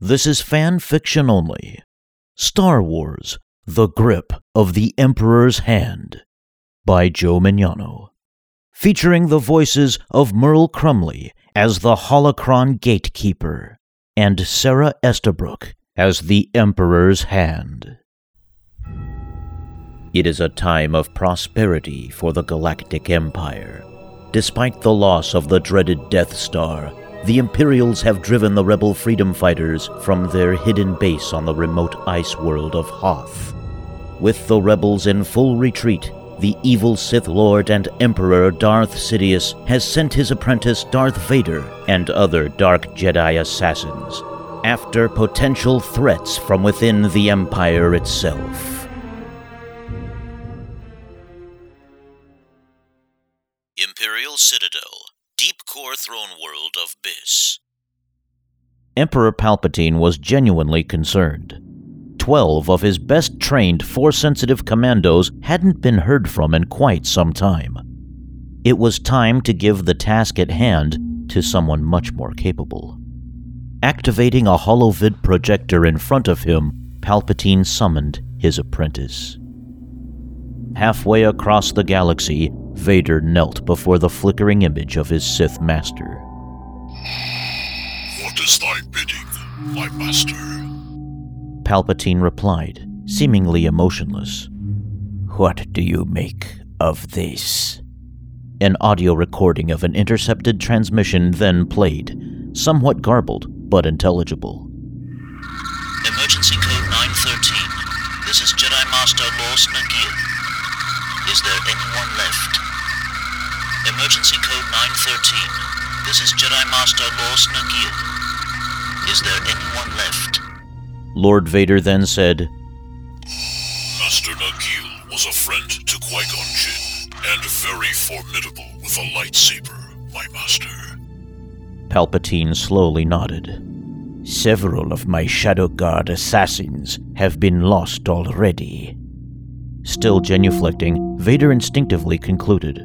This is fan fiction only. Star Wars The Grip of the Emperor's Hand by Joe Mignano. Featuring the voices of Merle Crumley as the Holocron Gatekeeper and Sarah Estabrook as the Emperor's Hand. It is a time of prosperity for the Galactic Empire. Despite the loss of the dreaded Death Star, the Imperials have driven the rebel freedom fighters from their hidden base on the remote ice world of Hoth. With the rebels in full retreat, the evil Sith Lord and Emperor Darth Sidious has sent his apprentice Darth Vader and other dark Jedi assassins after potential threats from within the Empire itself. Imperial Citadel, Deep Core Throne World of Byss. Emperor Palpatine was genuinely concerned. Twelve of his best trained Force sensitive commandos hadn't been heard from in quite some time. It was time to give the task at hand to someone much more capable. Activating a holovid projector in front of him, Palpatine summoned his apprentice. Halfway across the galaxy, Vader knelt before the flickering image of his Sith master. What is thy bidding, my master? Palpatine replied, seemingly emotionless. What do you make of this? An audio recording of an intercepted transmission then played, somewhat garbled but intelligible. Emergency code 913. This is Jedi Master Lors Nagil. Is there anyone left? Emergency code 913. This is Jedi Master Lors Nagil. Is there anyone left? Lord Vader then said, Master Nagil was a friend to Qui Gon Jinn, and very formidable with a lightsaber, my master. Palpatine slowly nodded. Several of my Shadow Guard assassins have been lost already. Still genuflecting, Vader instinctively concluded,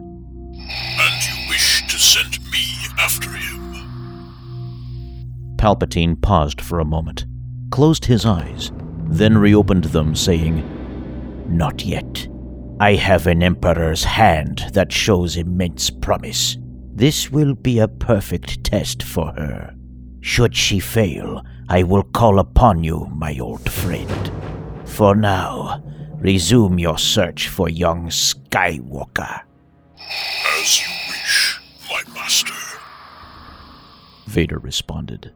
Palpatine paused for a moment, closed his eyes, then reopened them, saying, Not yet. I have an Emperor's hand that shows immense promise. This will be a perfect test for her. Should she fail, I will call upon you, my old friend. For now, resume your search for young Skywalker. As you wish, my master. Vader responded.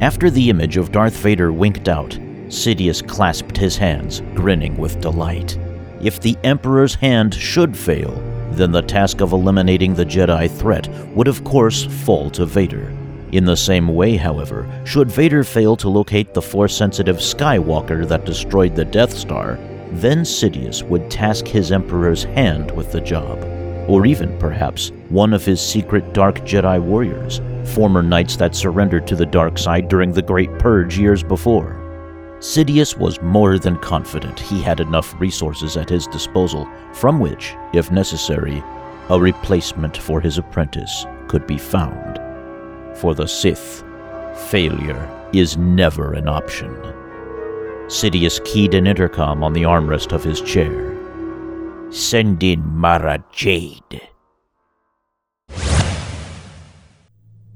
After the image of Darth Vader winked out, Sidious clasped his hands, grinning with delight. If the Emperor's hand should fail, then the task of eliminating the Jedi threat would, of course, fall to Vader. In the same way, however, should Vader fail to locate the Force sensitive Skywalker that destroyed the Death Star, then Sidious would task his Emperor's hand with the job. Or even, perhaps, one of his secret Dark Jedi warriors, former knights that surrendered to the dark side during the Great Purge years before. Sidious was more than confident he had enough resources at his disposal from which, if necessary, a replacement for his apprentice could be found. For the Sith, failure is never an option. Sidious keyed an intercom on the armrest of his chair. Send in Mara Jade.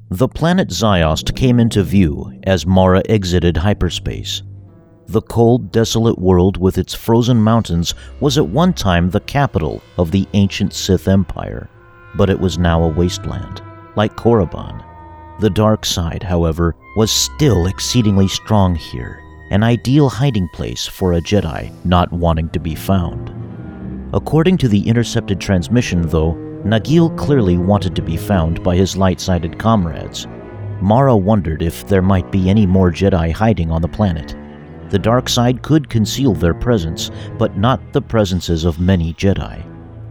The planet Ziost came into view as Mara exited hyperspace. The cold, desolate world with its frozen mountains was at one time the capital of the ancient Sith Empire, but it was now a wasteland, like Korriban. The dark side, however, was still exceedingly strong here, an ideal hiding place for a Jedi not wanting to be found. According to the intercepted transmission, though, Nagil clearly wanted to be found by his light sided comrades. Mara wondered if there might be any more Jedi hiding on the planet. The dark side could conceal their presence, but not the presences of many Jedi.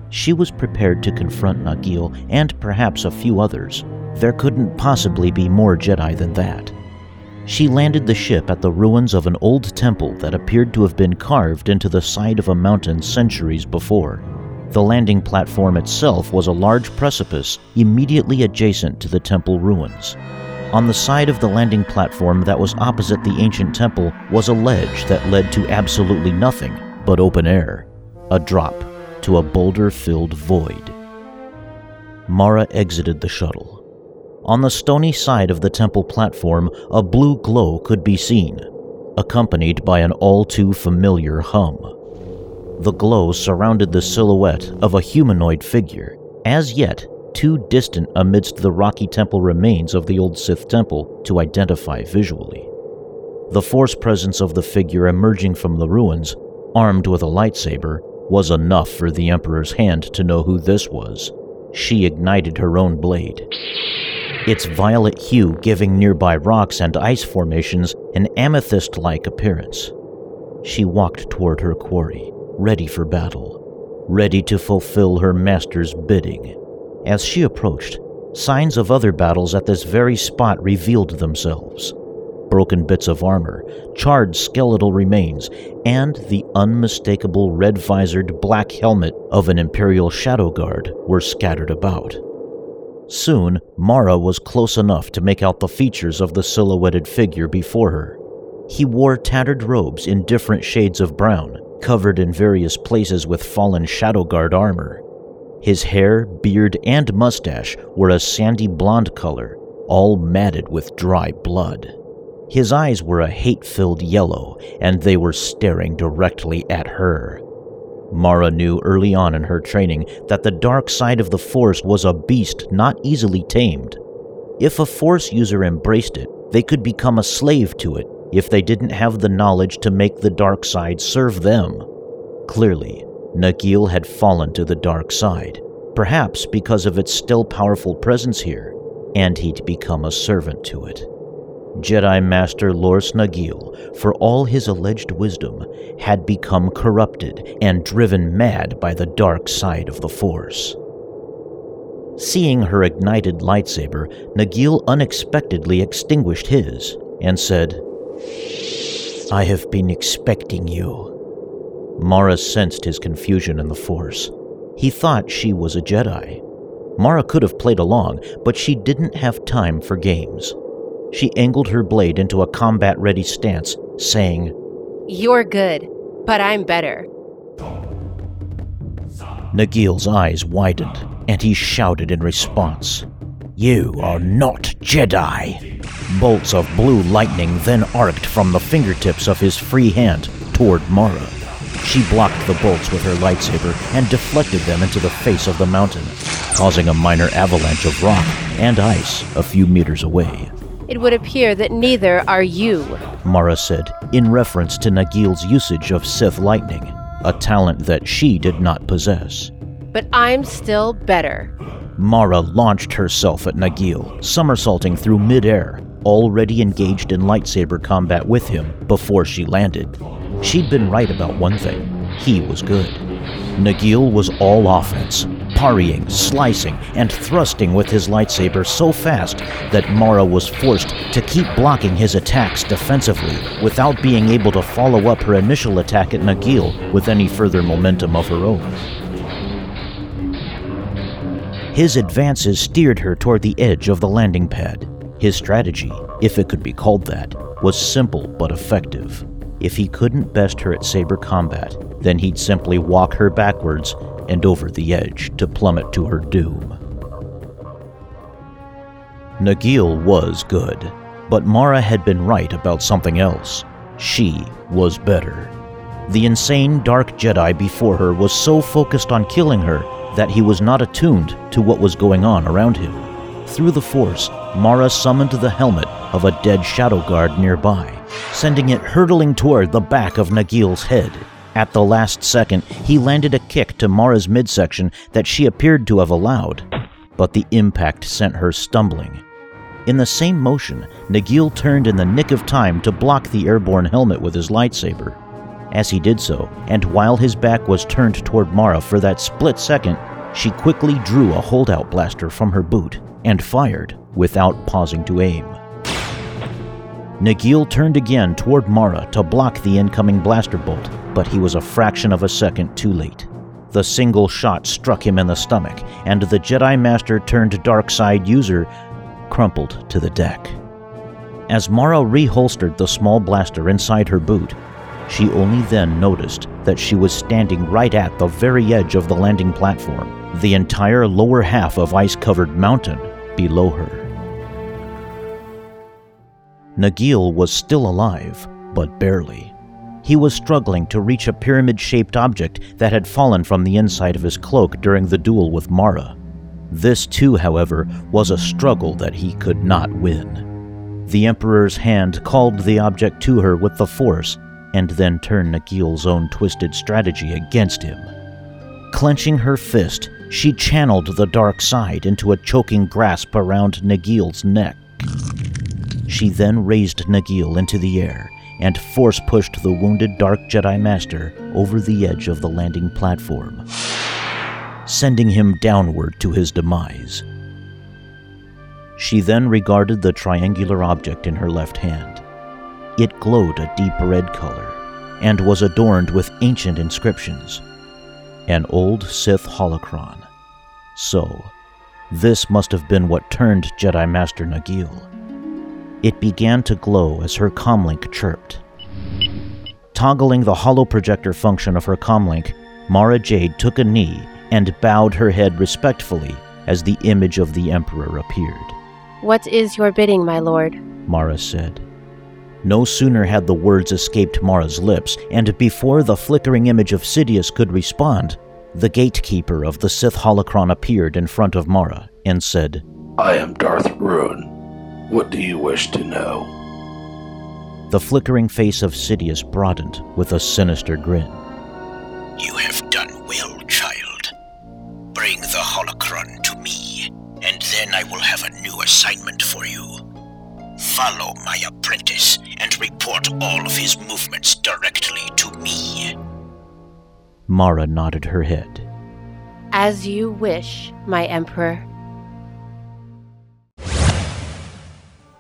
She was prepared to confront Nagil and perhaps a few others. There couldn't possibly be more Jedi than that. She landed the ship at the ruins of an old temple that appeared to have been carved into the side of a mountain centuries before. The landing platform itself was a large precipice immediately adjacent to the temple ruins. On the side of the landing platform that was opposite the ancient temple was a ledge that led to absolutely nothing but open air, a drop to a boulder filled void. Mara exited the shuttle. On the stony side of the temple platform, a blue glow could be seen, accompanied by an all too familiar hum. The glow surrounded the silhouette of a humanoid figure, as yet too distant amidst the rocky temple remains of the old Sith temple to identify visually. The force presence of the figure emerging from the ruins, armed with a lightsaber, was enough for the Emperor's hand to know who this was. She ignited her own blade. Its violet hue giving nearby rocks and ice formations an amethyst like appearance. She walked toward her quarry, ready for battle, ready to fulfill her master's bidding. As she approached, signs of other battles at this very spot revealed themselves. Broken bits of armor, charred skeletal remains, and the unmistakable red visored black helmet of an Imperial Shadow Guard were scattered about. Soon, Mara was close enough to make out the features of the silhouetted figure before her. He wore tattered robes in different shades of brown, covered in various places with fallen Shadow Guard armor. His hair, beard, and mustache were a sandy blonde color, all matted with dry blood. His eyes were a hate filled yellow, and they were staring directly at her. Mara knew early on in her training that the dark side of the Force was a beast not easily tamed. If a Force user embraced it, they could become a slave to it if they didn't have the knowledge to make the dark side serve them. Clearly, Nagil had fallen to the dark side, perhaps because of its still powerful presence here, and he'd become a servant to it. Jedi Master Loras Nagil, for all his alleged wisdom, had become corrupted and driven mad by the dark side of the Force. Seeing her ignited lightsaber, Nagil unexpectedly extinguished his and said, I have been expecting you. Mara sensed his confusion in the Force. He thought she was a Jedi. Mara could have played along, but she didn't have time for games. She angled her blade into a combat ready stance, saying, You're good, but I'm better. Nagil's eyes widened, and he shouted in response, You are not Jedi! Bolts of blue lightning then arced from the fingertips of his free hand toward Mara. She blocked the bolts with her lightsaber and deflected them into the face of the mountain, causing a minor avalanche of rock and ice a few meters away. It would appear that neither are you. Mara said, in reference to Nagil's usage of Sith lightning, a talent that she did not possess. But I'm still better. Mara launched herself at Nagil, somersaulting through midair, already engaged in lightsaber combat with him before she landed. She'd been right about one thing he was good. Nagil was all offense, parrying, slicing, and thrusting with his lightsaber so fast that Mara was forced to keep blocking his attacks defensively without being able to follow up her initial attack at Nagil with any further momentum of her own. His advances steered her toward the edge of the landing pad. His strategy, if it could be called that, was simple but effective. If he couldn't best her at saber combat, then he'd simply walk her backwards and over the edge to plummet to her doom. Nagil was good, but Mara had been right about something else. She was better. The insane dark Jedi before her was so focused on killing her that he was not attuned to what was going on around him. Through the Force, Mara summoned the helmet of a dead Shadow Guard nearby sending it hurtling toward the back of Nagil's head. At the last second, he landed a kick to Mara's midsection that she appeared to have allowed, but the impact sent her stumbling. In the same motion, Nagil turned in the nick of time to block the airborne helmet with his lightsaber. As he did so, and while his back was turned toward Mara for that split second, she quickly drew a holdout blaster from her boot and fired without pausing to aim. Nagil turned again toward Mara to block the incoming blaster bolt, but he was a fraction of a second too late. The single shot struck him in the stomach, and the Jedi Master turned dark side user crumpled to the deck. As Mara reholstered the small blaster inside her boot, she only then noticed that she was standing right at the very edge of the landing platform, the entire lower half of ice covered mountain below her. Nagil was still alive, but barely. He was struggling to reach a pyramid shaped object that had fallen from the inside of his cloak during the duel with Mara. This, too, however, was a struggle that he could not win. The Emperor's hand called the object to her with the Force, and then turned Nagil's own twisted strategy against him. Clenching her fist, she channeled the dark side into a choking grasp around Nagil's neck. She then raised Nagil into the air and force pushed the wounded Dark Jedi Master over the edge of the landing platform, sending him downward to his demise. She then regarded the triangular object in her left hand. It glowed a deep red color and was adorned with ancient inscriptions. An old Sith holocron. So, this must have been what turned Jedi Master Nagil. It began to glow as her comlink chirped. Toggling the holo projector function of her comlink, Mara Jade took a knee and bowed her head respectfully as the image of the Emperor appeared. What is your bidding, my lord? Mara said. No sooner had the words escaped Mara's lips, and before the flickering image of Sidious could respond, the gatekeeper of the Sith holocron appeared in front of Mara and said, I am Darth Ruin. What do you wish to know? The flickering face of Sidious broadened with a sinister grin. You have done well, child. Bring the holocron to me, and then I will have a new assignment for you. Follow my apprentice and report all of his movements directly to me. Mara nodded her head. As you wish, my emperor.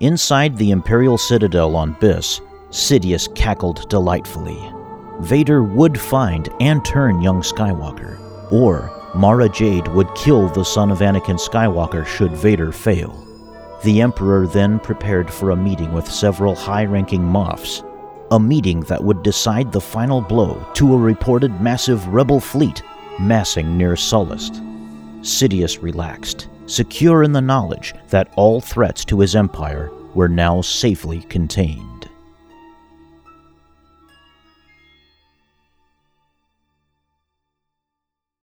Inside the Imperial Citadel on Byss, Sidious cackled delightfully. Vader would find and turn young Skywalker, or Mara Jade would kill the son of Anakin Skywalker should Vader fail. The Emperor then prepared for a meeting with several high ranking Moffs, a meeting that would decide the final blow to a reported massive rebel fleet massing near Sullust. Sidious relaxed, secure in the knowledge that all threats to his empire were now safely contained.